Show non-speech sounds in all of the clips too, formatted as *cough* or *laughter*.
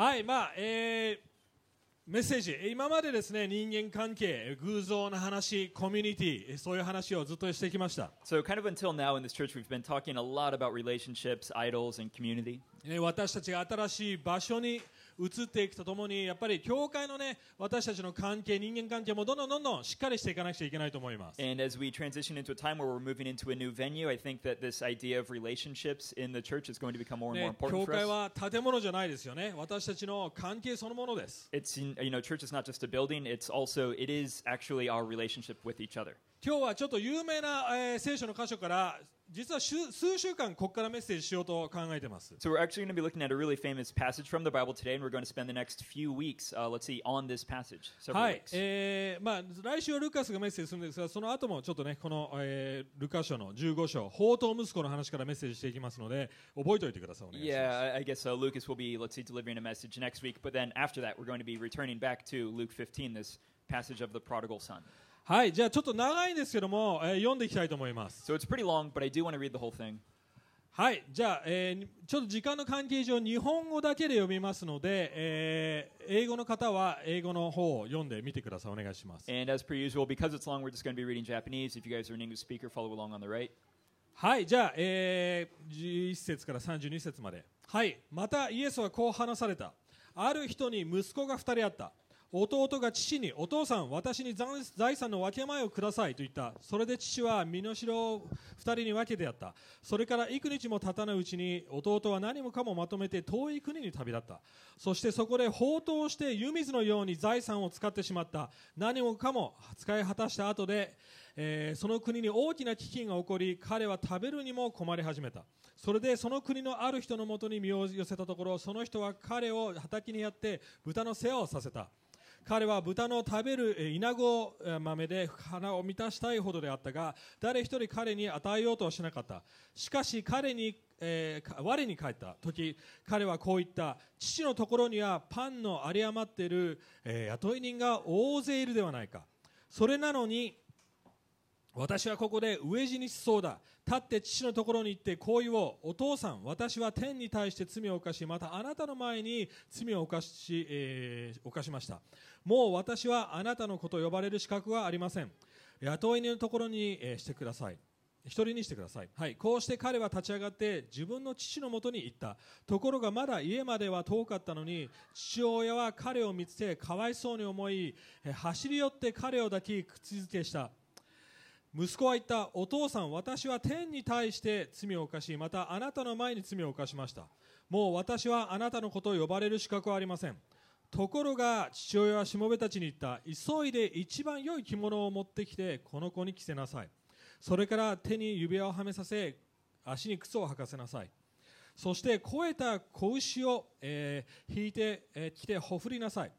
はい、まあ、えーメッセージ、今までですね、人間関係、偶像の話、コミュニティ、そういう話をずっとしてきました。So, kind of until now in this church, we've been talking a lot about relationships, idols, and community. えー私たちが新しい場所に移っていくとともに、やっぱり教会のね、私たちの関係、人間関係もどんどんどんどんしっかりしていかなくちゃいけないと思います。And as we transition into a time where we're moving into a new venue, I think that this idea of relationships in the church is going to become more and more ね、教 important for 会 us. は建物じゃないですよね。私たちの関係そのものです。It's in, you know, church is not just a building; it's also it is actually our relationship with each other. 今日はちょっと有名な、えー聖書の箇所から、実は数数週間ここからメッセージしようと考えてます。So we're actually going to be looking at a really famous passage from the Bible today, and we're going to spend the next few weeks, uh, let's see, on this passage. Several はいえーまあ、来週はルカスがメッセージするんですが、その後もちょっとね、この、えールカ書の15章、宝刀息子の話からメッセージしていきますので、覚えておいてください。お願いします Yeah, I guess uh, Lucas will be, let's see, delivering a message next week. But then after that, we're going to be returning back to Luke 15, this passage of the prodigal son. はい、じゃあちょっと長いんですけども、えー、読んでいきたいと思います。はい、じゃあ、えー、ちょっと時間の関係上、日本語だけで読みますので、えー、英語の方は英語の方を読んでみてください。お願いします。はい、じゃあ、えー、11節から32節まで。はい、またイエスはこう話された。ある人に息子が2人あった。弟が父に、お父さん、私に財産の分け前をくださいと言った。それで父は身代を2人に分けてやった。それから幾日も経たないうちに、弟は何もかもまとめて遠い国に旅立った。そしてそこで放蕩して湯水のように財産を使ってしまった。何もかも使い果たした後で、えーその国に大きな飢饉が起こり彼は食べるにも困り始めたそれでその国のある人のもとに身を寄せたところその人は彼を畑にやって豚の世話をさせた彼は豚の食べるイナゴ豆で腹を満たしたいほどであったが誰一人彼に与えようとはしなかった。しかし彼に、えー我に帰った時彼はこう言った。父のところにはパンの有り余っている、えー雇い人が大勢いるではないか。それなのに私はここで飢え死にしそうだ。立って父のところに行ってこう言おう。お父さん私は天に対して罪を犯しまたあなたの前に罪を犯し,、えー犯しました。もう私はあなたの子と呼ばれる資格はありません。雇いのところに、えーしてください。一人にしてください、はい、こうして彼は立ち上がって自分の父のもとに行った。ところがまだ家までは遠かったのに父親は彼を見つけかわいそうに思い走り寄って彼を抱き口づけした。息子は言ったお父さん私は天に対して罪を犯しまたあなたの前に罪を犯しました。もう私はあなたのことを呼ばれる資格はありません。ところが父親はしもべたちに言った。急いで一番良い着物を持ってきてこの子に着せなさい。それから手に指輪をはめさせ足に靴を履かせなさい。そして肥えた子牛を、えー引いて、えー来てほふりなさい。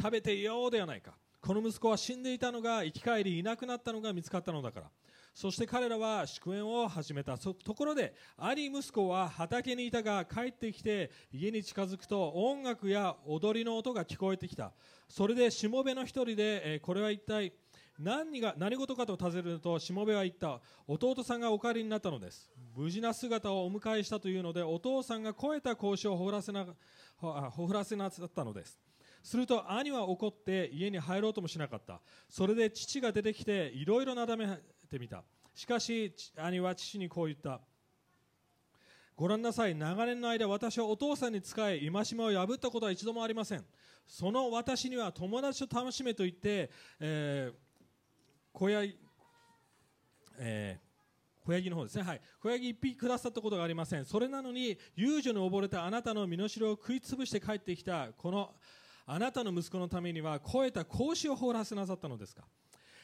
食べていようではないか。この息子は死んでいたのが生き返りいなくなったのが見つかったのだから。そして彼らは祝宴を始めたところで兄息子は畑にいたが帰ってきて家に近づくと音楽や踊りの音が聞こえてきた。それでしもべの一人で、えーこれは一体何が何事かと尋ねるとしもべは言った。弟さんがお帰りになったのです。無事な姿をお迎えしたというのでお父さんが肥えた格子をほふらせなほほふらせなさったのです。すると兄は怒って家に入ろうともしなかった。それで父が出てきていろいろなだめてみた。しかし兄は父にこう言った。ご覧なさい。長年の間私はお父さんに仕え戒めを破ったことは一度もありません。その私には友達と楽しめと言って、えー小屋えー小ヤギの方ですね、はい、小ヤギ一匹くださったことがありません、それなのに、遊女に溺れたあなたの身代を食いつぶして帰ってきた、このあなたの息子のためには、肥えた格子を放らせなさったのですか？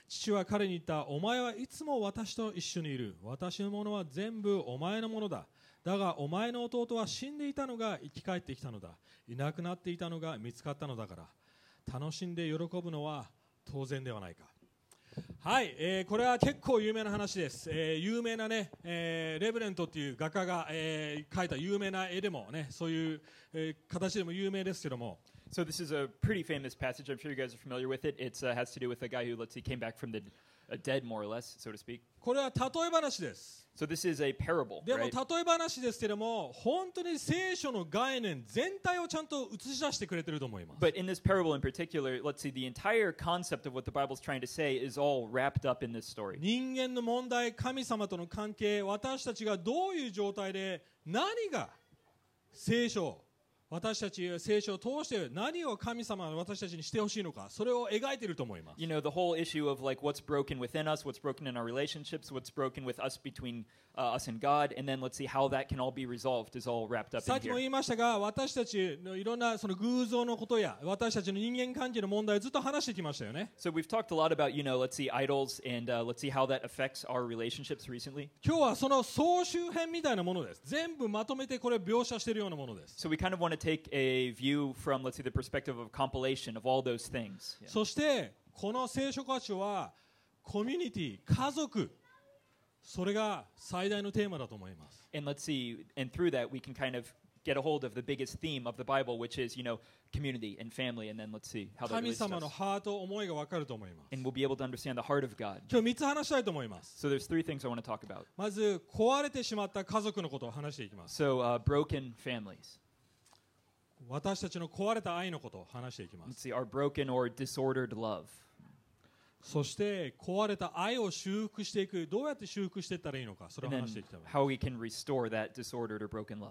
父は彼に言った、お前はいつも私と一緒にいる、私のものは全部お前のものだ。だがお前の弟は死んでいたのが生き返ってきたのだ。いなくなっていたのが見つかったのだから。楽しんで喜ぶのは当然ではないか。はい、えーこれは結構有名な話です、えー有名なね、えーレブレントっていう画家が、えー描いた有名な絵でもねそういう、え形でも有名ですけども So this is a pretty famous passage. I'm sure you guys are familiar with it. It uh, has to do with a guy who, let's see, came back from the a dead, more or less, so to speak. これは例え話です So this is a parable, でも right? 例え話ですけども本当に聖書の概念全体をちゃんと映し出してくれてると思います But in this parable in particular, let's see, the entire concept of what the Bible's trying to say is all wrapped up in this story. 人間の問題神様との関係私たちがどういう状態で何が聖書 私たち聖書を通して何を神様が私たちにしてほしいのかそれを描いていると思います You know, the whole issue of like what's broken within us, what's broken in our relationships, what's broken with us between uh, us and God, and then let's see how that can all be resolved is all wrapped up さっ in きも here. 言いましたが私たちのいろんなその偶像のことや私たちの人間関係の問題をずっと話してきましたよね So we've talked a lot about, you know, let's see idols and uh, let's see how that affects our relationships recently. 今日はその総集編みたいなものです全部まとめてこれ描写しているようなものです So we kind of want to take a view from, let's see, the perspective of compilation of all those things. そしてこの聖書箇所はコミュニティ家族それが最大のテーマだと思います And let's see, and through that we can kind of get a hold of the biggest theme of the Bible, which is, you know, community and family, and then let's see how that 神 relates to 様の us. ハート思いが分かると思います And we'll be able to understand the heart of God. 今日3つ話したいと思います So there's three things I want to talk about. まず壊れてしまった家族のことを話していきます So uh, broken families. 私たちの壊れた愛のことを話していきま Let's す see, our broken or disordered love. そして壊れた愛を修復していくどうやって修復していったらいいのかそれを話していきたい how we can restore that disordered or broken love.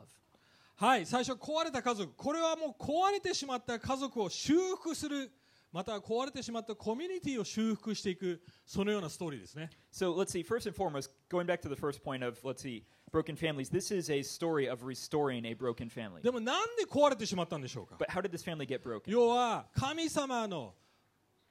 はい最初壊れた家族これはもう壊れてしまった家族を修復するまた壊れてしまったコミュニティを修復していくそのようなストーリーですね So let's see, first and foremost, going back to the first point of, let's see, broken families, this is a story of restoring a broken family. でもなんで壊れてしまったんでしょうか But how did this family get broken? 要は神様の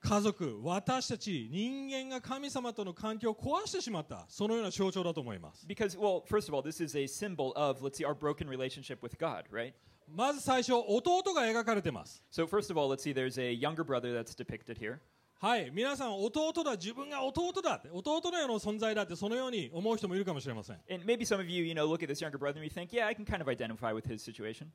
家族私たち人間が神様との関係を壊してしまったそのような象徴だと思います Because, well, first of all, this is a symbol of, let's see, our broken relationship with God, right? まず最初弟が描かれてます So, first of all, let's see, there's a younger brother that's depicted here. はい皆さん弟だ自分が弟だって弟のような存在だってそのように思う人もいるかもしれません And maybe some of you, you know, look at this younger brother and you think, yeah, I can kind of identify with his situation.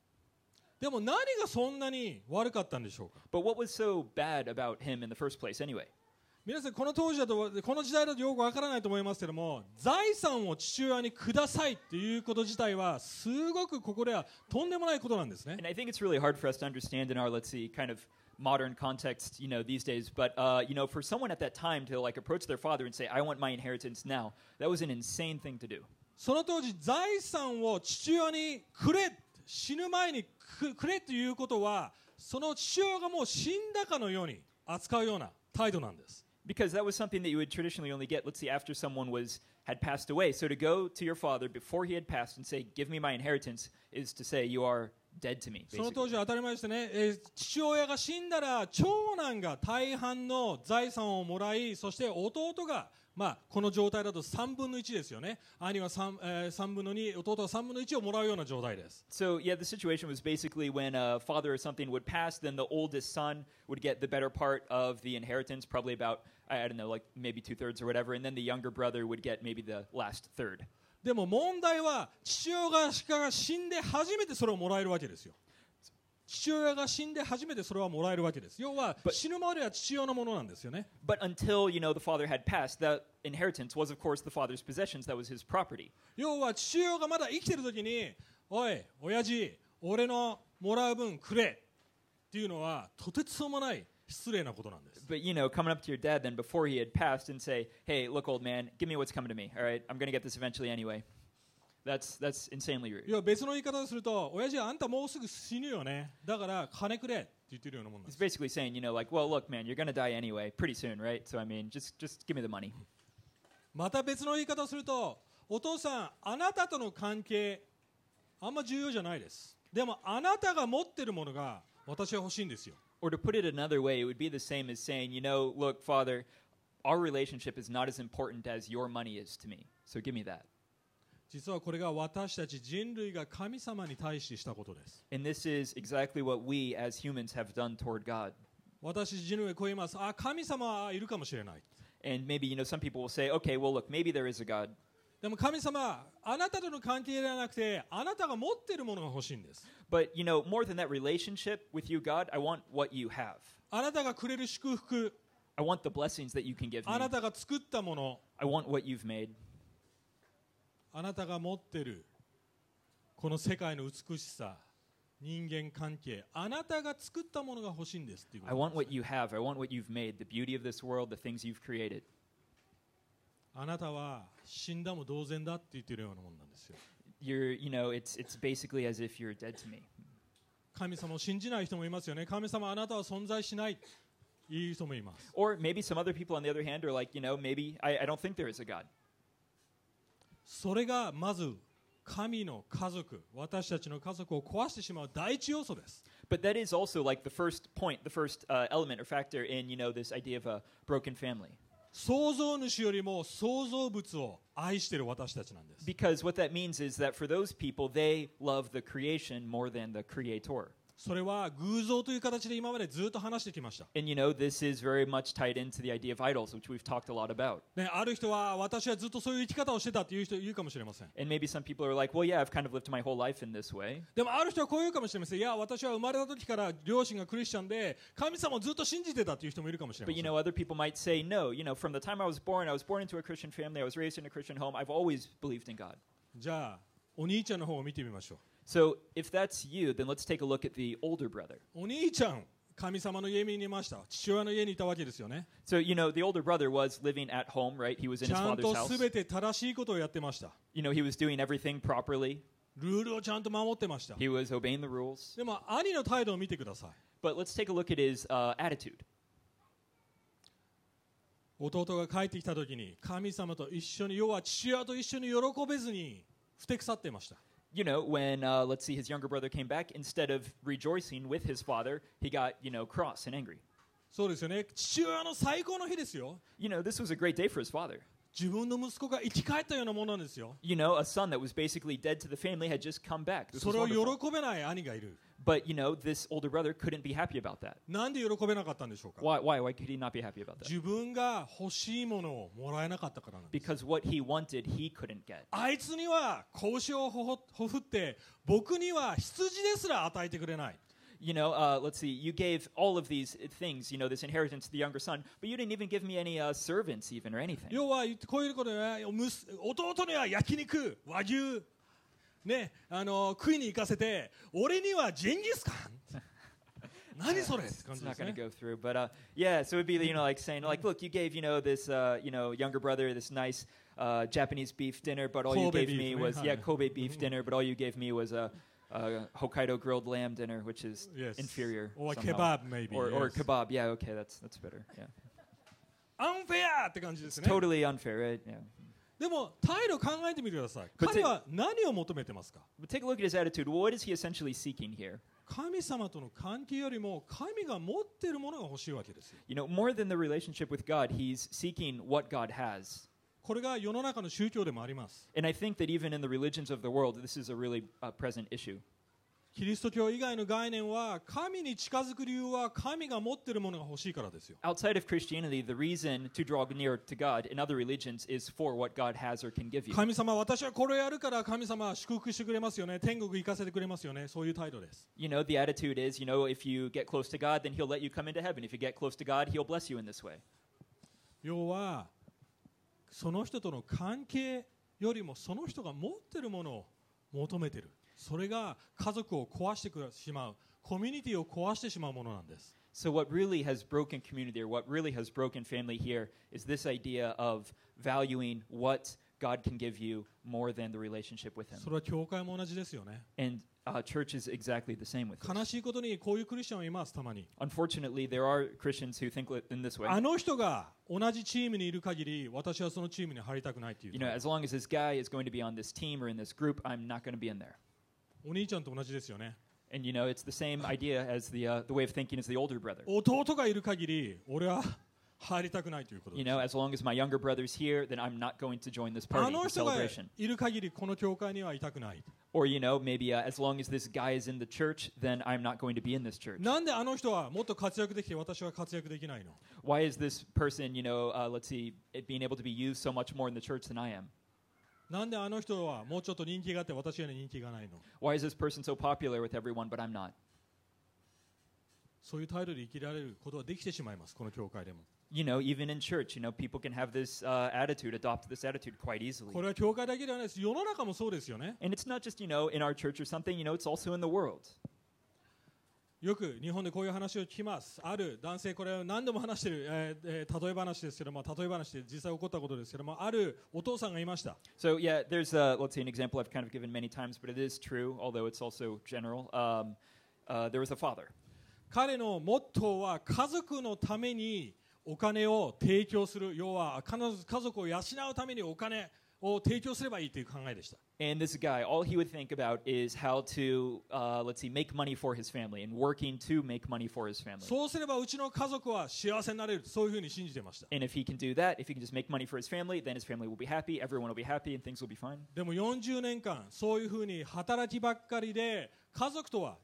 でも何がそんなに悪かったんでしょうか But what was so bad about him in the first place, anyway? 皆さんこの当時だとこの時代だとよくわからないと思いますけども財産を父親にくださいっていうこと自体はすごくここではとんでもないことなんですね And I think it's really hard for us to understand in our, let's see, kind of modern context, you know, these days. But, uh, you know, for someone at that time to, like, approach their father and say, I want my inheritance now, that was an insane thing to do. その当時財産を父親にくれ死ぬ前にくくれということはその父親がもう死んだかのように扱うような態度なんです Because that was something that you would traditionally only get, let's see, after someone was had passed away. So to go to your father before he had passed and say, Give me my inheritance, is to say, You are dead to me. その Basically. 当時は当たり前でしたね、えー父親が死んだら長男が大半の財産をもらいそして弟が、まあ、この状態だと3分の1ですよね兄は 3,、えー3分の2弟は3分の1をもらうような状態です So, yeah, the situation was basically when a father or something would pass, then the oldest son would get the better part of the inheritance, probably about, I, I don't know, like maybe two thirds or whatever, and then the younger brother would get maybe the last third. でも問題は父親が死んで初めてそれをもらえるわけですよ父親が死んで初めてそれはもらえるわけです要は But- 死ぬまでは父親のものなんですよね But until, you know, the father had passed, that inheritance was, of course, the father's possessions. That was his property. 要は父親がまだ生きてる時におい親父俺のもらう分くれっていうのはとてつもない失礼なことなんです But, you know, coming up to your dad then before he had passed and say, hey, look, old man, give me what's coming to me. All right, I'm going to get this eventually anyway. That's, that's insanely rude. いや別の言い方をすると親父あんたもうすぐ死ぬよねだから金くれって言ってるようなもんです basically saying, you know, like, well, look, man, you're going to die anyway pretty soon, right? So, I mean, just, just give me the money. また別の言い方をするとお父さんあなたとの関係あんま重要じゃないですでもあなたが持ってるものが私は欲しいんですよ Or to put it another way, it would be the same as saying, you know, look, father, our relationship is not as important as your money is to me. So give me that. 実はこれが私たち人類が神様に対してしたことです And this is exactly what we as humans have done toward God. 私人類はこう言いますあ神様はいるかもしれない And maybe, you know, some people will say, okay, well, look, maybe there is a God. でも神様あなたとの関係ではなくてあなたが持ってるものが欲しいんです But, you know, more than that relationship with you, God, I want what you have. あなたがくれる祝福 I want the blessings that you can give あ me. なたが作ったもの I want what you've made. あなたが持ってるこの世界の美しさ人間関係あなたが作ったものが欲しいんですっていうこ I と want なん what です you have. I want what you've made. The beauty of this world, the things you've created. あなたは死んだも同然だって言ってるようなもんなんですよ You're, you know, it's it's basically as if you're dead to me. 神様を信じない人もいますよね神様あなたは存在しない言う人もいます Or maybe some other people on the other hand are like, you know, maybe I, I don't think there is a God. それがまず神の家族私たちの家族を壊してしまう第一要素です But that is also like the first point, the first uh, element or factor in, you know, this idea of a broken family. 創造主よりも創造物を愛している私たちなんです Because what that means is that for those people, they love the creation more than the creator. それは偶像という形で今までずっと話してきました And you know, this is very much tied into the idea of idols, which we've talked a lot about. ね、ある人は私はずっとそういう生き方をしてたっていう人いるかもしれません And maybe some people are like, well, yeah, I've kind of lived my whole life in this way. でもある人はこう言うかもしれませんいや私は生まれた時から両親がクリスチャンで神様をずっと信じてたっていう人もいるかもしれま But せ you ん know, other people might say, no, you know, from the time I was born, I was born into a Christian family, I was raised in a Christian home, I've always believed in God. じゃあお兄ちゃんの方を見てみましょう So if that's you, then let's take a look at the older brother. お兄ちゃん神様の家にいました父親の家にいたわけですよね So, you know, the older brother was living at home, right? He was in ち his ゃん father's と house. 全て正しいことをやってました You know, he was doing everything properly, ルールをちゃんと守ってました he was obeying the rules. でも兄の態度を見てください But let's take a look at his uh, attitude. 弟が帰ってきた時に神様と一緒に要は父親と一緒に喜べずにふてくさってました You know, when, uh, let's see, his younger brother came back, instead of rejoicing with his father, he got, you know, cross and angry. そうですよね父親の最高の日ですよ You know, this was a great day for his father. 自分の息子が生き返ったようなものなんですよ You know, a son that was basically dead to the family had just come back. This そ was れを wonderful. 喜べない兄がいる But, you know, this older brother couldn't be happy about that. なんで喜べなかったんでしょうか Why, why, why could he not be happy about that? 自分が欲しいものをもらえなかったからなんです Because what he wanted, he couldn't get. あいつには子牛をほほほふって僕には羊ですら与えてくれない You know, uh, let's see, you gave all of these things, you know, this inheritance to the younger son, but you didn't even give me any uh, servants, even, or anything. 要はこういうことで、ね、むす弟には焼肉和牛ねあの食いに行かせて俺にはジンギスカン何それっ*laughs* て感 It's じで not す going ね to go through, but uh, yeah. So it'd be you know like saying like, look, you gave you know this uh, you know younger brother this nice uh, Japanese beef *laughs* dinner, but all you Kobe gave me beef, was right? yeah Kobe beef dinner, but all you gave me was a, a Hokkaido grilled lamb dinner, which is Yes. inferior. Or somehow. kebab, maybe, Or, or yes. kebab. Yeah, okay, that's that's better. Yeah, アンフェアって感じですね totally unfair, right? Yeah. でも態度考えてみてください But 彼は何を求めてますか But take a look at his attitude. Well, what is he essentially seeking here? 神様との関係よりも神が持っているものが欲しいわけですよ You know, more than the relationship with God, he's seeking what God has. これが世の中の宗教でもあります And I think that even in the religions of the world, this is a really uh, present issue. キリスト教以外の概念は神に近づく理由は神が持っているものが欲しいからですよ Outside of Christianity, the reason to draw near to God in other religions is for what God has or can give you. 神様私はこれをやるから神様は祝福してくれますよね天国行かせてくれますよねそういう態度です You know, the attitude is, you know, if you get close to God, then He'll let you come into heaven. If you get close to God, He'll bless you in this way. 要はその人との関係よりもその人が持っているものを求めているそれが家族を壊してしまうコミュニティを壊してしまうものなんです So, what really has broken community or what really has broken family here is this idea of valuing what God can give you more than the relationship with Him. それは教会も同じですよね And Uh, 悲しいことにこういうクリスチャンはいます、たまに。あの人が同じチームにいる限り、私はそのチームに入りたくないという。お兄ちゃんと同じですよね。弟がいる限り、俺は。入りたくないということで You す know, as long as my younger brother's here, then I'm not going to join this あ party, の the 人が celebration. いる限りこの教会にはいたくない Or you know, maybe uh, as long as this guy is in the church, then I'm not going to be in this church. なんであの人はもっと活躍できて私は活躍できないの Why is this person, you know, uh, let's see, it being able to be used so much more in the church than I am? なんであの人はもうちょっと人気があって私には人気がないの Why is this person so popular with everyone, but I'm not? そういう態度で生きられることはできてしまいますこの教会でも You know, even in church, you know, people can have this uh, attitude, adopt this attitude quite easily. これは教会だけではないです世の中もそうですよね And it's not just, you know, in our church or something, you know, it's also in the world. よく日本でこういう話を聞きますある男性これは何度も話している、えーえー例え話ですけども例え話で実際起こったことですけどもあるお父さんがいました So, yeah, there's, uh, let's see, an example I've kind of given many times, but it is true, although it's also general. Um, uh, there was a father. 彼のモットーは家族のためにお金を提供する要は彼女家族を養うためにお金を提供すればいいという考えでした And this guy, all he would think about is how to, uh, let's see, make money for his family and working to make money for his family. そうすればうちの家族は幸せになれるそういうふうに信じてました And if he can do that, if he can just make money for his family, then his family will be happy, everyone will be happy, and things will be fine. でも40年間そういうふうに働きばっかりで家族とは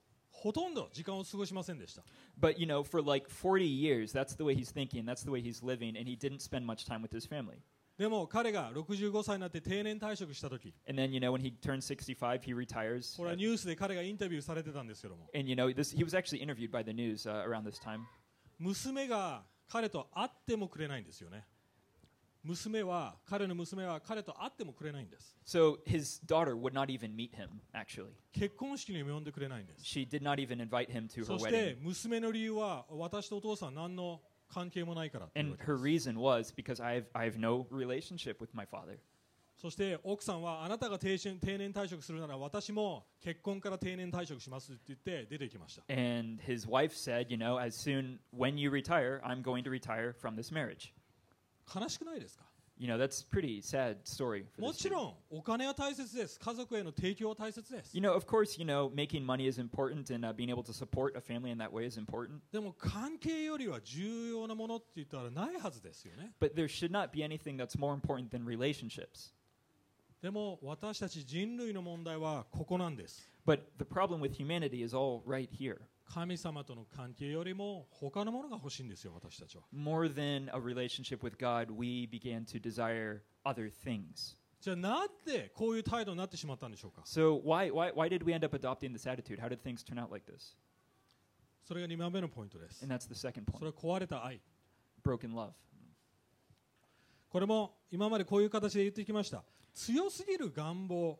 ほとんど時間を過ごしませんでした But, you know, for like 40 years, that's the way he's thinking, that's the way he's living, and he didn't spend much time with his family. でも彼が65歳になって定年退職した時 And then, you know, when he turns 65, he retires. これはニュースで彼がインタビューされてたんですけども And, you know, this, he was actually interviewed by the news uh, around this time. 娘が彼と会ってもくれないんですよね娘は彼の娘は彼と会ってもくれないんです So his daughter would not even meet him, actually. 結婚式にも呼んでくれないんです She did not even invite him to her そし wedding. て娘の理由は私とお父さん何の関係もないから And her す reason was because I have, I have no relationship with my father. そして奥さんはあなたが定年定年退職するなら私も結婚から定年退職しますって言って出てきました And his wife said, you know, as soon when you retire, I'm going to retire from this marriage. 悲しくないですか You know, that's a pretty sad story. For も this ち dude. ろんお金は大切です家族への提供は大切です You know, of course, you know, making money is important and uh, being able to support a family in that way is important. でも関係よりは重要なものって言ったらないはずですよね But there should not be anything that's more important than relationships. でも私たち人類の問題はここなんです But the problem with humanity is all right here. 神様との関係よりも他のものが欲しいんですよ私たちは More than a relationship with God, we began to desire other things. じゃあなんでこういう態度になってしまったんでしょうか So why, why, why did we end up adopting this attitude? How did things turn out like this? それが2番目のポイントです And that's the second それ point は壊れた愛 broken love. これも今までこういう形で言ってきました強すぎる願望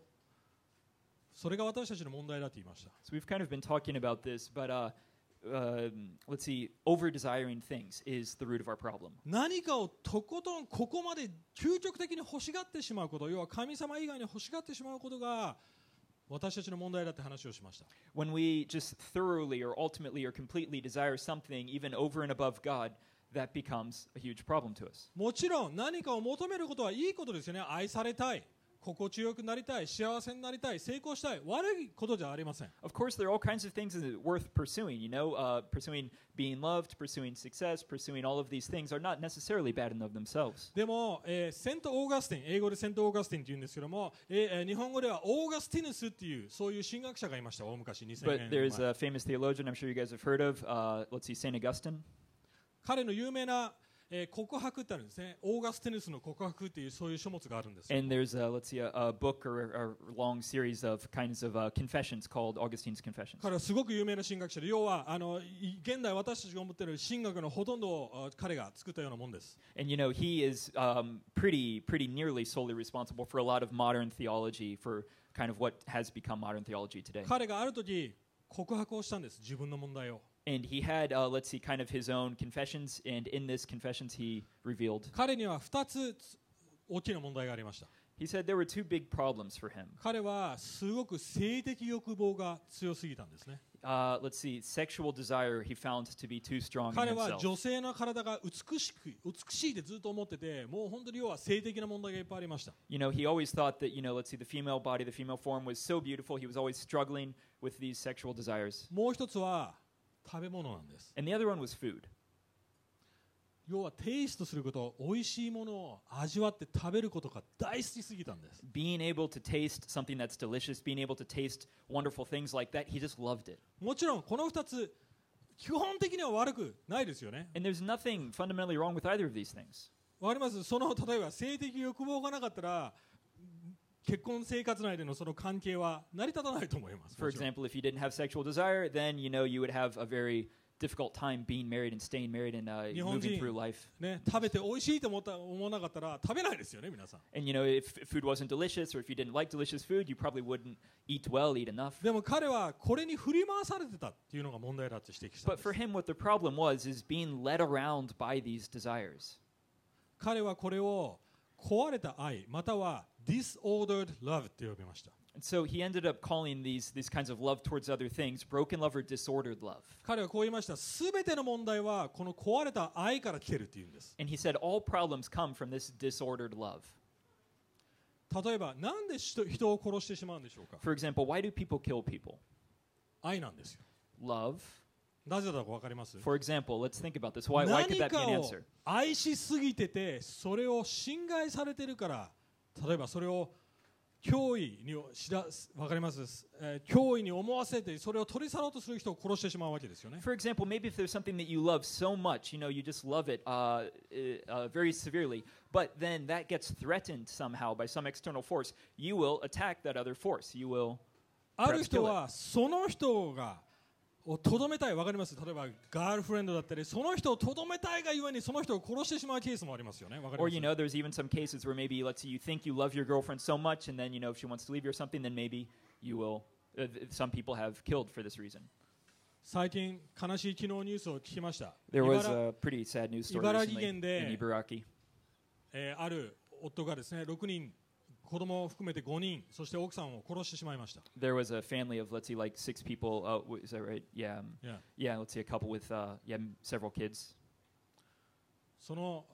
それが私たちの問題だと言いました So we've kind of been talking about this, but uh, um, let's see, over desiring things is the root of our problem. 何かをとことんここまで究極的に欲しがってしまうこと要は神様以外に欲しがってしまうことが私たちの問題だって話をしました When we just thoroughly or ultimately or completely desire something, even over and above God, that becomes a huge problem to us. もちろん何かを求めることはいいことですよね愛されたい心地よくなりたい幸せになりたい成功したい悪いことじゃありません Of course, there are all kinds of things worth pursuing. You know, uh, pursuing being loved, pursuing success, pursuing all of these things are not necessarily bad in of themselves. でも、えーセント・オーガスティン英語でセント・オーガスティンって言うんですけども、えーえー日本語ではオーガスティヌスっていうそういう神学者がいました大昔2000 But 年 there's 前 a famous theologian I'm sure you guys have heard of. Uh, let's see, St. Augustine. 彼の有名な、えー告白ってあるんですねオーガスティヌスの告白っていうそういう書物があるんです And there's, a, let's see, a, a book or a, a long series of kinds of uh, confessions called Augustine's Confessions. 彼はすごく有名な神学者で要はあのい現代私たちが思っている神学のほとんどをあ彼が作ったようなもんです And you know, he is um, pretty, pretty nearly solely responsible for a lot of modern theology, for kind of what has become modern theology today. 彼がある時告白をしたんです自分の問題を And he had, uh, let's see, kind of his own confessions, and in this confessions, he revealed. 彼には2つつ大きな問題がありました He said there were two big problems for him. 彼はすごく性的欲望が強すぎたんですね Uh, let's see, sexual desire he found to be too strong in 彼は himself. 女性の体が美しく美しいってずっと思っててもう本当に要は性的な問題がいっぱいありました You know, he always thought that, you know, let's see, the female body, the female form was so beautiful. He was always struggling with these sexual desires. もう一つは 食べ物なんです And the other one was food. 要はテイストすること美味しいものを味わって食べることが大好きすぎたんです Being able to taste something that's delicious, being able to taste wonderful things like that, he just loved it. もちろんこの2つ基本的には悪くないですよね And there's nothing fundamentally wrong with either of these things. わかりますその例えば性的欲望がなかったら結婚生活内でのその関係は成り立たないと思います For example, if you didn't have sexual desire, then, you know, you would have a very difficult time being married and staying married and uh, moving through life. ね、食べて美味しいと思った思わなかったら食べないですよね皆さん And you know, if food wasn't delicious or if you didn't like delicious food, you probably wouldn't eat well, eat enough. でも彼はこれに振り回されてたっていうのが問題だって指摘したん But です for him, what the problem was is being led around by these desires. 彼はこれを壊れた愛または disordered love って呼びました And so he ended up calling these these kinds of love towards other things broken love or disordered love. 彼はこう言いました全ての問題はこの壊れた愛から来てるっていうんです And he said all problems come from this disordered love. 例えばなんで人人を殺してしまうんでしょうか For example, why do people kill people? 愛なんですよ Love. なぜだか分かります For example, let's think about this. Why, why could 何 that be か an を answer? 愛しすぎててそれを侵害されてるから 例えばそれを脅威にしら分かります、えー脅威に思わせてそれを取り去ろうとする人を殺してしまうわけですよね For example, maybe if there's something that you love so much, you know, you just love it uh, uh, very severely, but then that gets threatened somehow by some external force, you will attack that other force. You will. ある人はその人がをとどめたい分かります例えばガールフレンドだったりその人をとどめたいがゆえにその人を殺してしまうケースもありますよね分かり Or, ます you know, there's even some cases where maybe, let's say, you think you love your girlfriend so much, and then, you know, if she wants to leave you or something, then maybe you will. Uh, th- some people have killed for this reason. 最近悲しい昨日ニュースを聞きました There was 茨 a pretty sad news story 茨城 recently 県で in Ibaraki. えーある夫がですね6人子供を含めて5人そして奥さんを殺してしまいました There was a family of, let's see, like six people. Uh, w- is that right? Yeah. um, Yeah. Yeah, let's see, a couple with, uh, yeah, m- several kids. その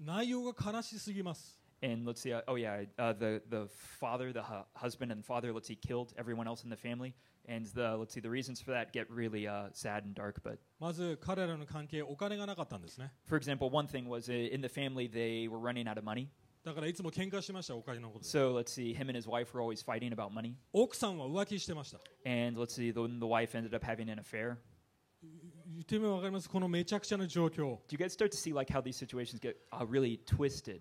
内容が悲しすぎます And let's see, uh, oh yeah, uh, the the father, the hu- husband and father, let's see, killed everyone else in the family. And the let's see, the reasons for that get really uh, sad and dark. But まず彼らの関係お金がなかったんですね for example, one thing was uh, in the family they were running out of money. だからいつも喧嘩しましたお金のことで So let's see, him and his wife were always fighting about money. 奥さんは浮気してました And let's see, the, the wife ended up having an affair. 言ってみれば分かりますこのめちゃくちゃな状況 Do you guys start to see like how these situations get uh, really twisted?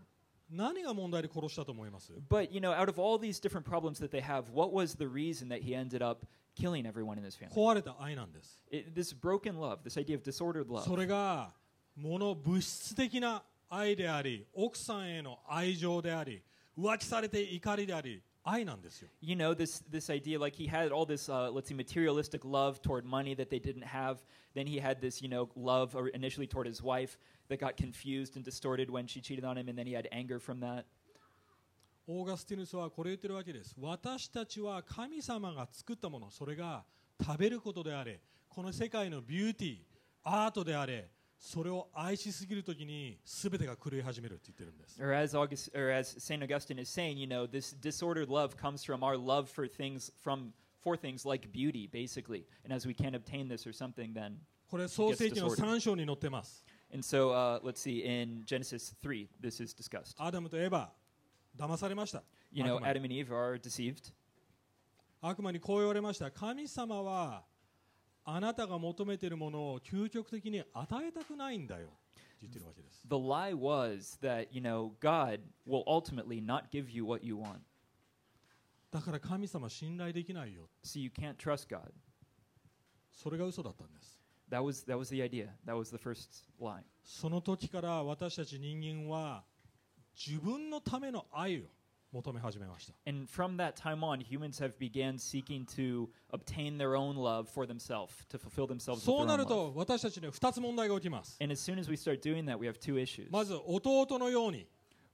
何が問題で殺したと思います But you know, out of all these different problems that they have, what was the reason that he ended up killing everyone in his family? 壊れた愛なんです It, this broken love, this idea of disordered love. それが物物質的な 愛であり奥さんへの愛情であり浮気されて怒りであり愛なんですよ you know this this idea like he had all this uh, let's see materialistic love toward money that they didn't have then he had this you know love initially toward his wife that got confused and distorted when she cheated on him and then he had anger from that オーガスティヌスはこれ言ってるわけです私たちは神様が作ったものそれが食べることであれこの世界のビューティーアートであれそれを愛しすぎるときに全てが狂い始めるって言ってるんです or as August or as Saint Augustine is saying you know this disordered love comes from our love for things from for things like beauty basically and as we can't obtain this or something then これ創世記の3章に載ってます and so uh, let's see in Genesis 3 this is discussed アダムとエバ騙されました you know Adam and Eve are deceived 悪魔にこう言われました神様はあなたが求めているものを究極的に与えたくないんだよ The lie was that, you know, God will ultimately not give you what you want. だから神様信頼できないよ So you can't trust God. それが嘘だったんです That was that was the idea. That was the first lie. その時から私たち人間は自分のための愛を 求め始めました And from that time on, humans have began seeking to obtain their own love for themselves, to fulfill themselves with そう their な own る love. と私たちには2つ問題が起きます And as soon as we start doing that, we have two issues. まず弟のように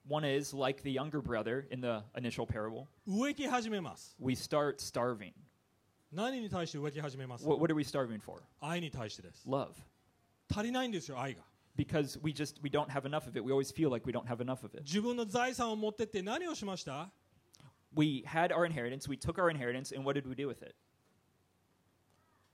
One is like the younger brother in the initial parable, 植木始めます we start starving. 何に対して植木始めます What, what are we starving for? 愛に対してです Love. 足りないんですよ愛が Because we just we don't have enough of it. We always feel like we don't have enough of it. 自分の財産を持ってって何をしました we had our inheritance, we took our inheritance, and what did we do with it?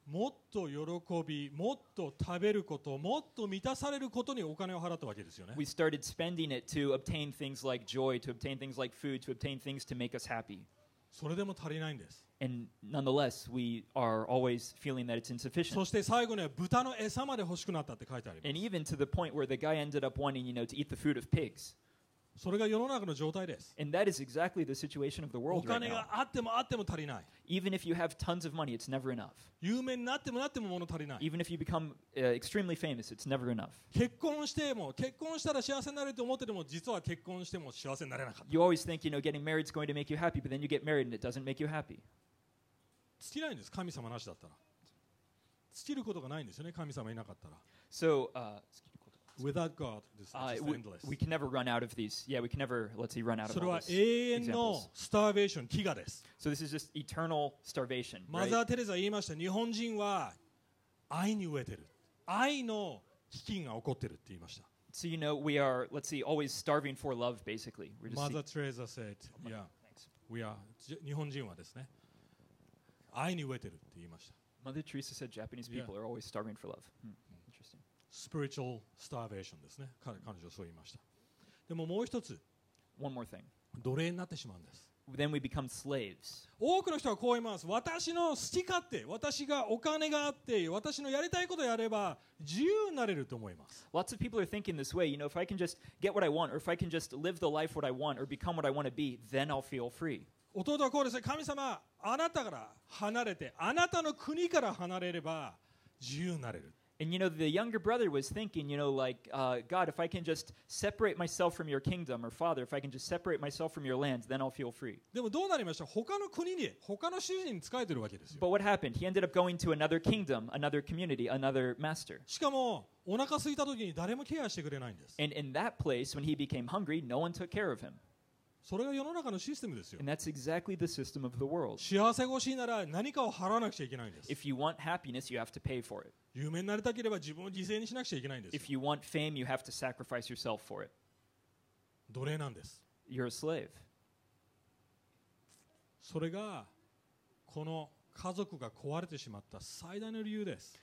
もっと喜びもっと食べることもっと満たされることにお金を払ったわけですよね We started spending it to obtain things like joy, to obtain things like food, to obtain things to make us happy. それでも足りないんです And nonetheless, we are always feeling that it's insufficient. そして最後には豚の餌まで欲しくなったって書いてありま And す even to the point where the guy ended up wanting, you know, to eat the food of pigs. それが世の中の状態です And that is exactly the situation of the お world right 金.があってもあっても足りない Even if you have tons of money, it's never enough. 有名になってもなっても物足りない Even if you become uh, extremely famous, it's never enough. 結婚しても結婚したら幸せになれると思ってても実は結婚しても幸せになれなかった You always think, you know, getting married is going to make you happy, but then you get married and it doesn't make you happy. 尽きないんです神様なしだったら尽きることがないんですよね神様いなかったら So, uh, Without God, it's uh, is we, endless. We can never run out of these. Yeah, we can never, let's see, run out of all these eh, examples. starvation, 飢餓です。So this is just eternal starvation. マザー・テレザ言いました。日本人は愛に飢えてる。愛の飢饉が起こってるって言いました。So you know, we are, let's see, always starving for love, basically. We're just Mother Teresa said, yeah, we are, 日本人はですね、愛に飢えてるって言いました。Mother Teresa said Japanese people yeah. are always starving for love. Hmm. Interesting. spiritual starvation ですね彼彼女はそう言いましたでももう一つ One more thing. 奴隷になってしまうんです Then we become slaves. 多くの人はこう言います私の好き勝手私がお金があって私のやりたいことをやれば自由になれると思います Lots of people are thinking this way. You know, if I can just get what I want, or if I can just live the life what I want, or become what I want to be, then I'll feel free. 弟はこうですね神様あなたから離れてあなたの国から離れれば自由になれる And you know, the younger brother was thinking, you know, like, uh, God, if I can just separate myself from your kingdom, or Father, if I can just separate myself from your lands, then I'll feel free. でもどうなりました他の国に他の主人に仕えてるわけですよ But what happened? He ended up going to another kingdom, another community, another master. しかもお腹空いた時に誰もケアしてくれないんです And in that place, when he became hungry, no one took care of him. それが世の中のシステムですよ。幸せが欲しいなら何かを払わなくちゃいけないんです。Happiness, 有名になりたければ自分を犠牲にしなくちゃいけないんです。奴隷なんです。それがこの家族が壊れてしまった最大の理由です。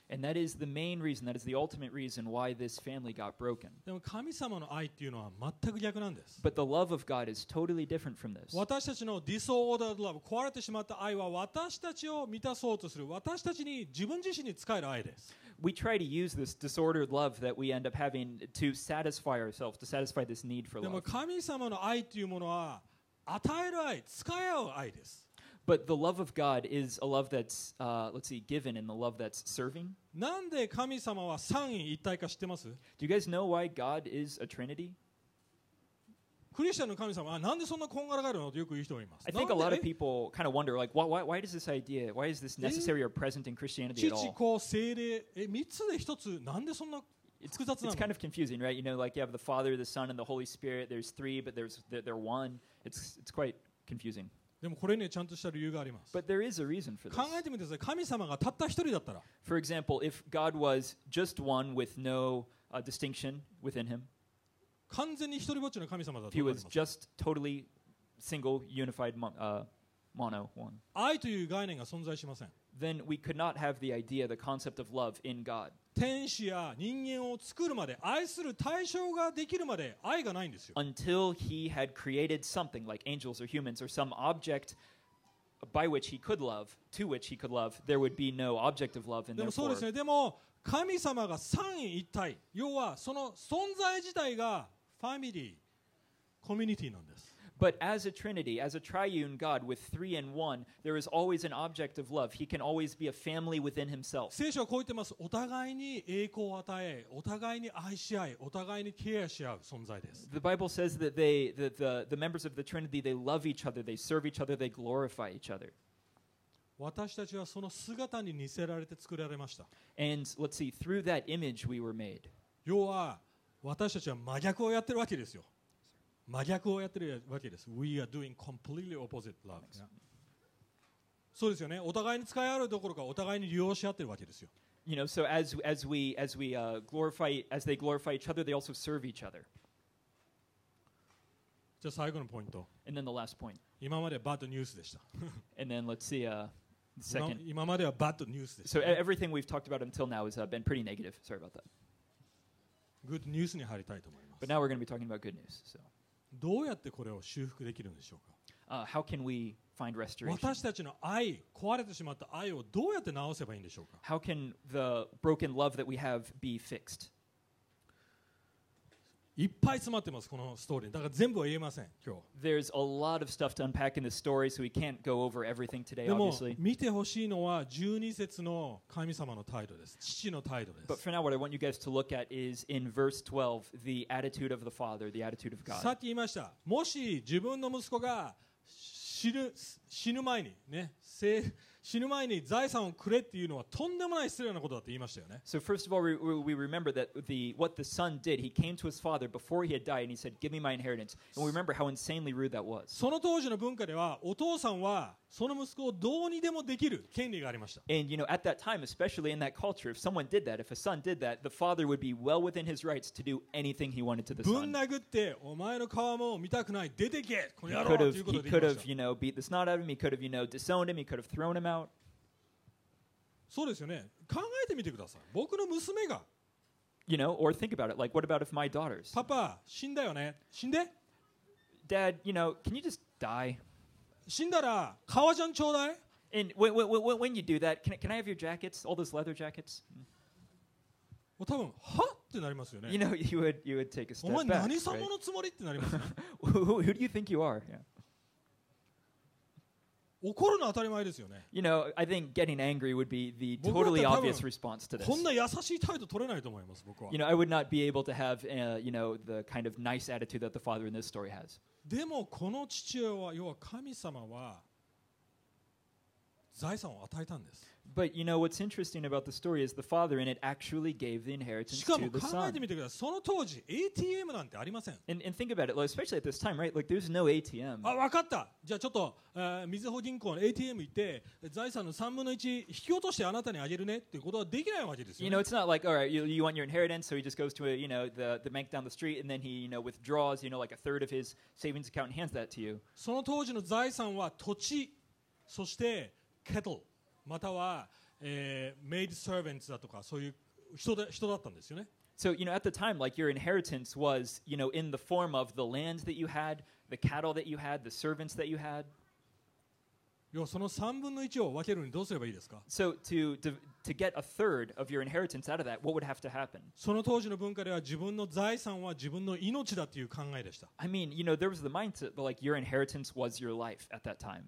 でも神様の愛っていうのは全く逆なんです。私たちのディス愛は私たちを満たそう私たちに自分自身に使える。でも神様の愛っていうものは与える愛、使い合う愛です。But the love of God is a love that's, uh, let's see, given and the love that's serving. なんで神様は三位一体か知ってます Do you guys know why God is a Trinity? クリスチャンの神様はなんでそんなこんがらがるのとよく言う人がいます I think a なん lot で of people kind of wonder, like, why, why, why does this idea, why is this necessary or present in Christianity at 父 all? 子精霊え3つで1つなんでそんな It's, 複雑な it's の kind of confusing, right? You know, like you have the Father, the Son, and the Holy Spirit. There's three, but there's they're, they're one. It's it's quite confusing. でもこれにはちゃんとした理由があります But there is a reason for this. 考えてみてください神様がたった一人だったら For example, if God was just one with no uh, distinction within him, 完全に一人ぼっちの神様だ if と he 思い was just totally single, unified, uh, mono one, 愛という概念が存在しません then we could not have the idea, the concept of love in God. 天使や人間を作るまで愛する対象ができるまで愛がないんですよ until he had created something like angels or humans or some object by which he could love, to which he could love, there would be no object of love, and でもそう therefore ですねでも神様が三位一体要はその存在自体がファミリーコミュニティなんです But as a Trinity, as a triune God with three and one, there is always an object of love. He can always be a family within himself. 聖書はこう言ってますお互いに栄光を与えお互いに愛し合いお互いにケアし合う存在です The Bible says that they, that the, the members of the Trinity, they love each other, they serve each other, they glorify each other. 私たちはその姿に似せられて作られました And let's see, through that image we were made. 要は私たちは真逆をやってるわけですよ 真逆をやってるわけです。We are doing completely opposite love. そうですよね。お互いに使い合うどころか、お互いに利用し合ってるわけですよ。You know, so as, as we, as we、uh, glorify, as they glorify each other, they also serve each other. じゃあ最後のポイント。And then the last point. 今までは bad news 今までバッドニュースでした。And *laughs* then let's see、uh, second. 今までは bad news 今まではバッドニュースでした。So everything we've talked about until now has、uh, been pretty negative. Sorry about that. Good news に入りたいと思います。But now we're going to be talking about good news. So. どうやってこれを修復できるんでしょうか uh, how can we find restoration? 私たちの愛壊れてしまった愛をどうやって直せばいいんでしょうか How can the broken love that we have be fixed? いっぱい詰まってます、このストーリー。だから全部は言えません、今日。A、でも、見てほしいのは12節の神様の態度です。父の態度です。さっき言いました、もし自分の息子が死ぬ,前に、ね、死ぬ前に財産をくれっていうのはとんでもない失礼なことだって言いましたよね So first of all, we, we we remember that the what the son did. He came to his father before he had died, and he said, "Give me my inheritance." And we remember how insanely rude that was. その当時の文化ではお父さんはその息子をどうにでもできる権利がありました And you know, at that time, especially in that culture, if someone did that, if a son did that, the father would be well within his rights to do anything he wanted to the ぶん son. 殴ってお前の顔も見たくない出てけこの He 野 could 郎と have, いうこと he で言い could ました have, you know, beat the snot out of him. He could have, you know, disowned him. He could have thrown him out. そうですよね考えてみてください僕の娘が You know, or think about it. Like, what about if my daughters? パパ死んだよね死んで Dad, you know, can you just die? 死んだら革ジャンちょうだい And when, when, when, when you do that, can, I- can I have your jackets? All those leather jackets? もう多分はってなりますよね You know, you would you would take a お step 前 back. 何様 right? のつもりってなりますね who, who, who do you think you are? Yeah. 怒るのは当たり前ですよね You know, I think getting angry would be the totally obvious response to this. こんな優しい態度取れないと思います僕は You know, I would not be able to have, uh, you know, the kind of nice attitude that the father in this story has. でもこの父親は要は神様は財産を与えたんです But you know what's interesting about the story is the father in it actually gave the し inheritance か to も the 考えて son. みてくださいその当時 ATM なんてありません And, and think about it, like, especially at this time, right? Like, there's no ATM. あ分かったじゃあちょっと、えー、みずほ銀行の ATM 行って財産の3分の1引き落としてあなたにあげるねっていうことはできないわけですよ、 You ね know, it's not like, all right, you, you want your inheritance, so he just goes to a, you know, the, the bank down the street, and then he, you know, withdraws, you know, like a third of his savings account and hands that to you. その当時の財産は土地そしてケトル または、えー、メイドサーベンツだとかそういう人で人だったんですよね So, you know, at the time, like your inheritance was, you know, in the form of the land that you had, the cattle that you had, the servants that you had. 要はその3分の1を分けるのにどうすればいいですか So, to, to, to get a third of your inheritance out of that, what would have to happen? その当時の文化では自分の財産は自分の命だという考えでした I mean, you know, there was the mindset that, like, your inheritance was your life at that time.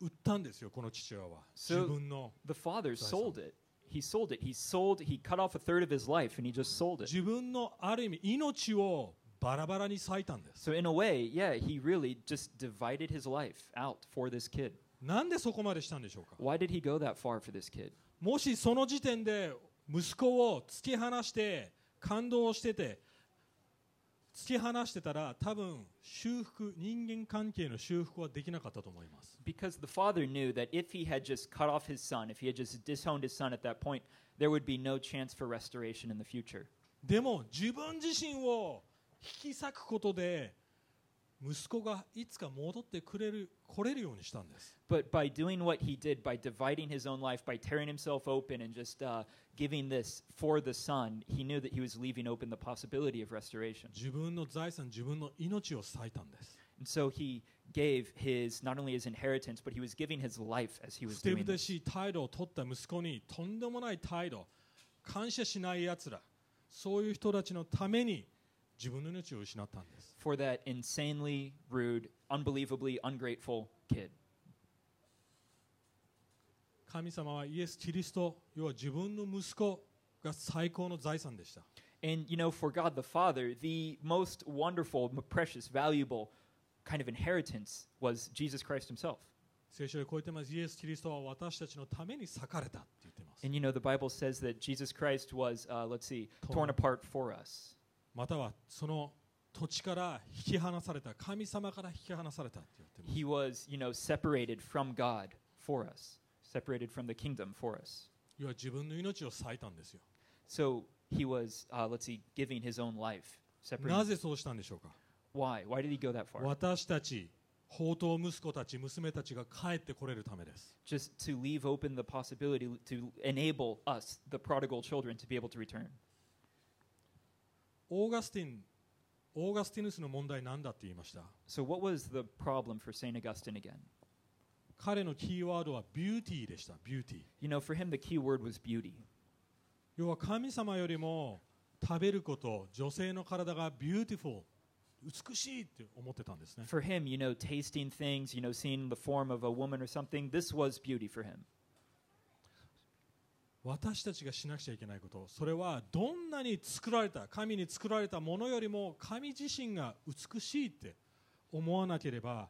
売ったんですよこの父親は So- 自分の The father sold it. He sold it. He sold, he cut off a third of his life and he just sold it. 自分のある意味命をバラバラに割いたんです So, in a way, yeah, he really just divided his life out for this kid. なんでそこまでしたんでしょうか Why did he go that far for this kid? もしその時点で息子を突き放して感動してて突き放してたら多分修復人間関係の修復はできなかったと思います Because the father knew that if he had just cut off his son, if he had just disowned his son at that point, there would be no chance for restoration in the future. でも自分自身を引き裂くことで息子がいつか戻ってくれる来れるようにしたんです But by doing what he did, by dividing his own life, by tearing himself open and just uh, giving this for the son, he knew that he was leaving open the possibility of restoration. 自分の財産自分の命を割いたんです And so he gave his, not only his inheritance, but he was giving his life as he was doing ぶて.しい態度を取った息子にとんでもない態度感謝しないやつらそういう人たちのために自分の命を失ったんです For that insanely rude, unbelievably ungrateful kid. 神様はイエス・キリスト要は自分の息子が最高の財産でした And you know, for God the Father, the most wonderful, m- precious, valuable kind of inheritance was Jesus Christ himself. 聖書でこう言ってますイエス・キリストは私たちのために裂かれたって言ってます And you know, the Bible says that Jesus Christ was, uh, let's see, Torn torn apart for us. またはその土地から引き離された神様から引き離されたって言ってます He was, you know, separated from God for us, separated from the kingdom for us. 要は自分の命を割いたんですよ So he was, uh, let's see, giving his own life. な.ぜそうしたんでしょうか Why? Why did he go that far? 私たち宝刀息子たち娘たちが帰ってこれるためです Just to leave open the possibility to enable us, the prodigal children, to be able to return. オーガスティンオーガスティヌスの問題なんだって言いました So what was the problem for St. Augustine again? 彼のキーワードはビューティーでしたビューティー You know, for him, the key word was beauty. 要は神様よりも食べること女性の体が beautiful 美しいって思ってたんですね For him, you know, tasting things, you know, seeing the form of a woman or something, this was beauty for him. 私たちがしなくちゃいけないことそれはどんなに作られた神に作られたものよりも神自身が美しいって思わなければ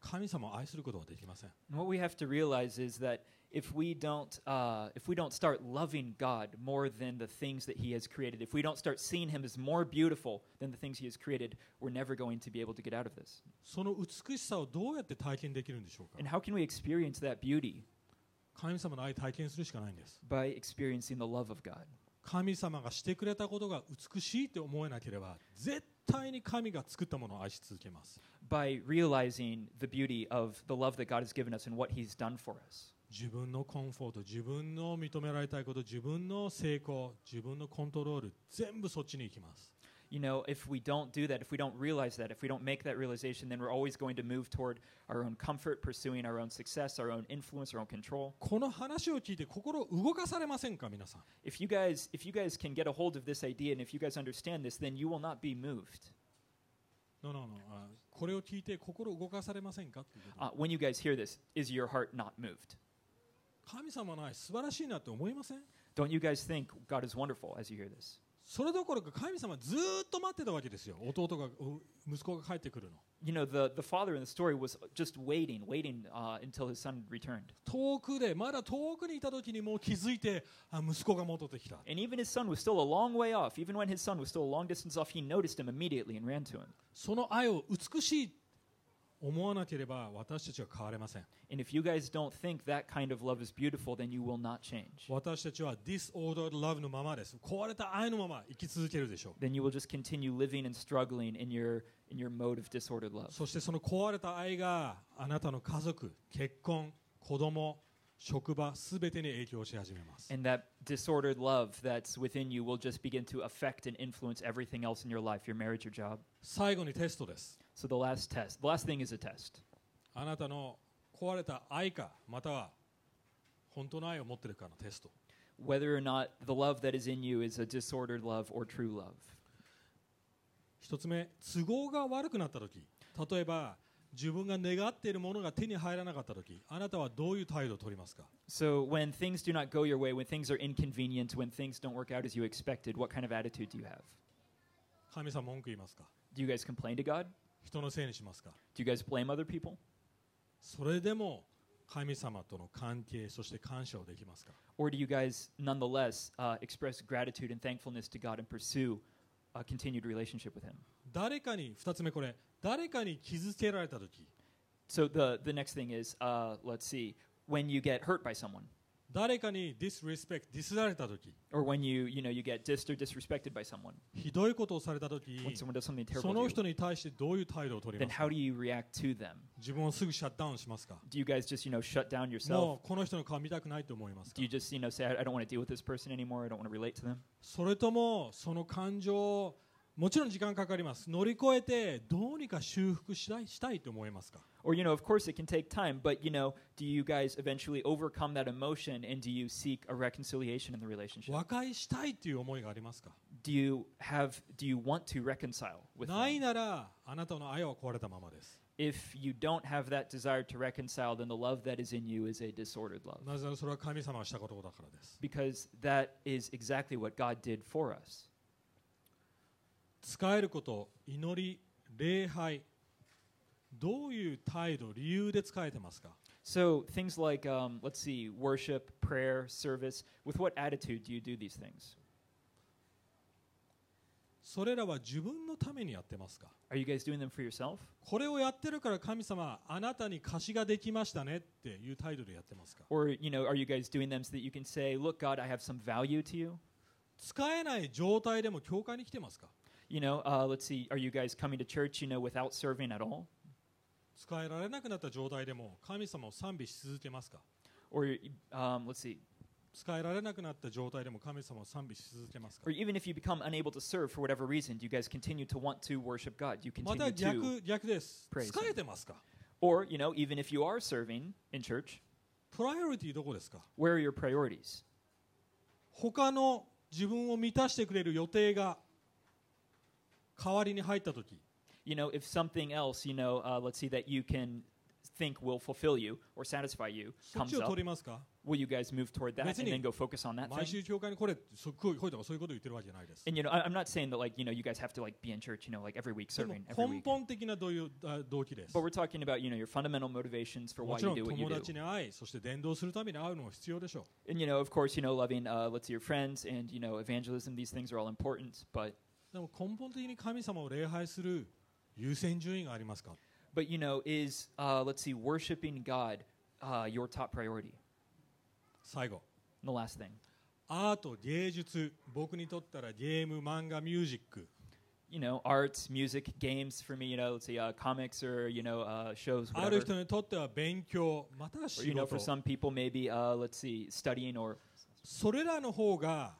神様を愛することはできません what we have to realize is that if we don't, uh, if we don't start loving God more than the things that He has created, if we don't start seeing Him as more beautiful than the things He has created, we're never going to be able to get out of this. その美しさをどうやって体験できるんでしょうか And how can we experience that beauty? 神様の愛体験するしかないんです By experiencing the love of God. 神様がしてくれたことが美しいって思えなければ絶対に神が作ったものを愛し続けます By realizing the beauty of the love that God has given us and what He's done for us. 自分のコンフォート自分の認められたいこと自分の成功自分のコントロール全部そっちに行きます You know, if we don't do that, if we don't realize that, if we don't make that realization, then we're always going to move toward our own comfort, pursuing our own success, our own influence, our own control. この話を聞いて心動かされませんか皆さん If you guys, if you guys can get a hold of this idea, and if you guys understand this, then you will not be moved. No, no, no. あこれを聞いて心動かされませんかっていうこと Uh, when you guys hear this, is your heart not moved? 神様の愛素晴らしいなって思いません Don't you guys think God is wonderful as you hear this? それどころか神様ずーっと待ってたわけですよ弟がう息子が帰ってくるの You know, the, the father in the story was just waiting, waiting uh, until his son returned. 遠くでまだ遠くにいた時にもう気づいてあ息子が戻ってきた And even his son was still a long way off. Even when his son was still a long distance off, he noticed him immediately and ran to him. その愛を美しい思わなければ私たちは変われません And if you guys don't think that kind of love is beautiful, then you will not change. 私たちは disordered love のままです壊れた愛のまま生き続けるでしょう Then you will just continue living and struggling in your in your mode of disordered love. そしてその壊れた愛があなたの家族結婚子供職場すべてに影響し始めます And that disordered love that's within you will just begin to affect and influence everything else in your life, your marriage, your job. 最後にテストです So the last test, the last thing is a test. あなたの壊れた愛かまたは本当の愛を持っているかのテスト Whether or not the love that is in you is a disordered love or true love. 一つ目都合が悪くなった時例えば自分が願っているものが手に入らなかった時あなたはどういう態度を取りますか So when things do not go your way, when things are inconvenient, when things don't work out as you expected, what kind of attitude do you have? 神様文句言いますか Do you guys complain to God? 人のせいにしますか Do you guys blame other people? それでも神様との関係そして感謝をできますか Or do you guys nonetheless uh, express gratitude and thankfulness to God and pursue a continued relationship with Him? 誰かに二つ目これ誰かに傷つけられた時 So the, the next thing is, uh, let's see, when you get hurt by someone, 誰かにディスリスペクト、ディスられたとき、you, ひどいことをされた時き、その人に対してどういう態度をとりますか？自分をすぐシャットダウンしますか？Just, you know, もうこの人の顔見たくないと思いますそれともその感情をもちろん時間かかります乗り越えてどうにか修復したいしたいと思いますか Or, you know, of course it can take time, but, you know, do you guys eventually overcome that emotion and do you seek a reconciliation in the relationship? 和解したいっていう思いがありますか Do you have, do you want to reconcile with ない them? ならあなたの愛は壊れたままです If you don't have that desire to reconcile, then the love that is in you is a disordered love. なぜならそれは神様がしたことだからです Because that is exactly what God did for us. 使えること祈り礼拝どういう態度理由で使えてますか So things like, um, let's see, worship, prayer, service, with what attitude do you do these things? それらは自分のためにやってますか Are you guys doing them for yourself? これをやってるから神様あなたに貸しができましたねっていう態度でやってますか Or, you know, are you guys doing them so that you can say, look, God, I have some value to you? 使えない状態でも教会に来てますか You know, uh, let's see, are you guys coming to church, you know, without serving at all? 使えられなくなった状態でも神様を賛美し続けますか Or, um, let's see, 使えられなくなった状態でも神様を賛美し続けますか or even if you become unable to serve for whatever reason, do you guys continue to want to worship God? Do you また continue to, 逆逆です。praise 使えてますか or, you know, even if you are serving in church, プライオリティどこですか where are your priorities? 他の自分を満たしてくれる予定が代わりに入った時 You know, if something else, you know, uh, let's see, that you can think will fulfill you or satisfy you そっ comes ちを up, 取りますか will you guys move toward that 別 and に then go focus on that 毎 thing? 週教会に来れそこう来いとかそういうことを言ってるわけじゃないです And you know, I, I'm not saying that like you know you guys have to like be in church, you know, like every week でも serving every 根 week. 本的などういうあ動機です But we're talking about you know your fundamental motivations for も why ちろ you ん do what you 友 do. 達に会いそして伝道するために会うのも必要でしょ And you know, of course, you know, loving uh, let's see your friends and you know evangelism. These things are all important, but う でも根本的に神様を礼拝する優先順位がありますか but you know, is uh, let's see, worshiping God uh, your top priority? 最後 And the last thing, アート芸術僕にとったらゲーム漫画ミュージック you know, arts, music, games for me. You know, let's see, uh, comics or you know uh, shows, ある whatever. 人にとっては勉強または Or 仕 you know, for 事 some people, maybe uh, let's see, studying or それらの方が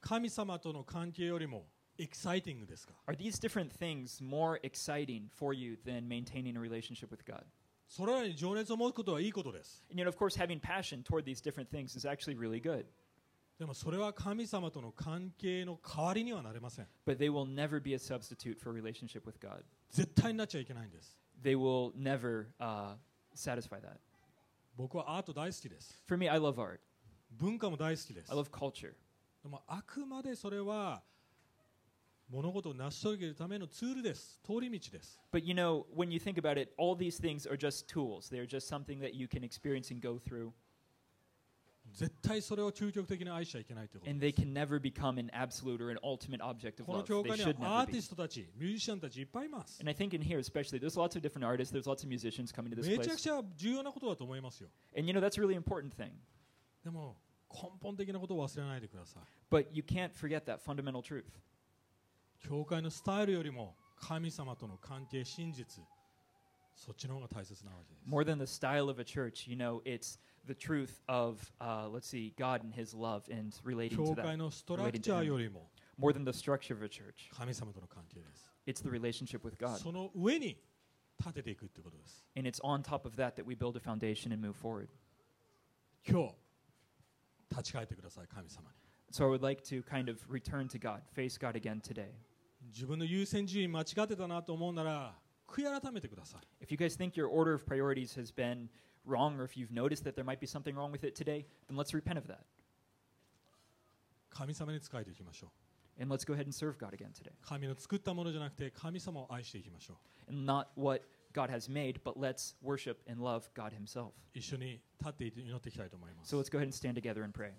神様との関係よりも エキサイティングですか are these different things more exciting for you than maintaining a relationship with God? それらに情熱を持つことはいいことです And you know, of course, having passion toward these different things is actually really good. でもそれは神様との関係の代わりにはなれません But they will never be a substitute for a relationship with God. 絶対になっちゃいけないんです They will never uh, satisfy that. 僕はアート大好きです For me, I love art. 文化も大好きです I love culture. でもあくまでそれは 物事を成し遂げるためのツールです通り道です But you know, when you think about it, all these things are just tools. They're just something that you can experience and go through. 絶対それを究極的に愛しちゃいけないということ And で they す can never become an absolute or an ultimate object of この love. 教 They 会に should はア never ーティ be. ストたちミュージシャンたちいっぱいいます And I think in here, especially, there's lots of different artists, there's lots of musicians coming to this めちゃく place. ちゃ重要なことだと思いますよ And you know, that's a really important thing. でも根本的なことを忘れないでください But you can't forget that fundamental truth. 教会のスタイルよりも神様との関係真実そっちの方が大切なわけです More than the style of a church, you know, it's the truth of, uh, let's see, God and His love and relating 教 to 会 that. のストラクチャーよりも More than the structure of a church, 神様との関係です it's the relationship with God. その上に立てていくってことです And it's on top of that that we build a foundation and move forward. 今日立ち返ってください神様に So I would like to kind of return to God, face God again today. 自分の優先順位間違ってたなと思うなら悔い改めてください If you guys think your order of priorities has been wrong, or if you've noticed that there might be something wrong with it today, then let's repent of that. 神様に仕えていきましょう And let's go ahead and serve God again today. 神の作ったものじゃなくて神様を愛していきましょう And not what God has made, but let's worship and love God Himself. 一緒に立って祈っていきたいと思います So let's go ahead and stand together and pray.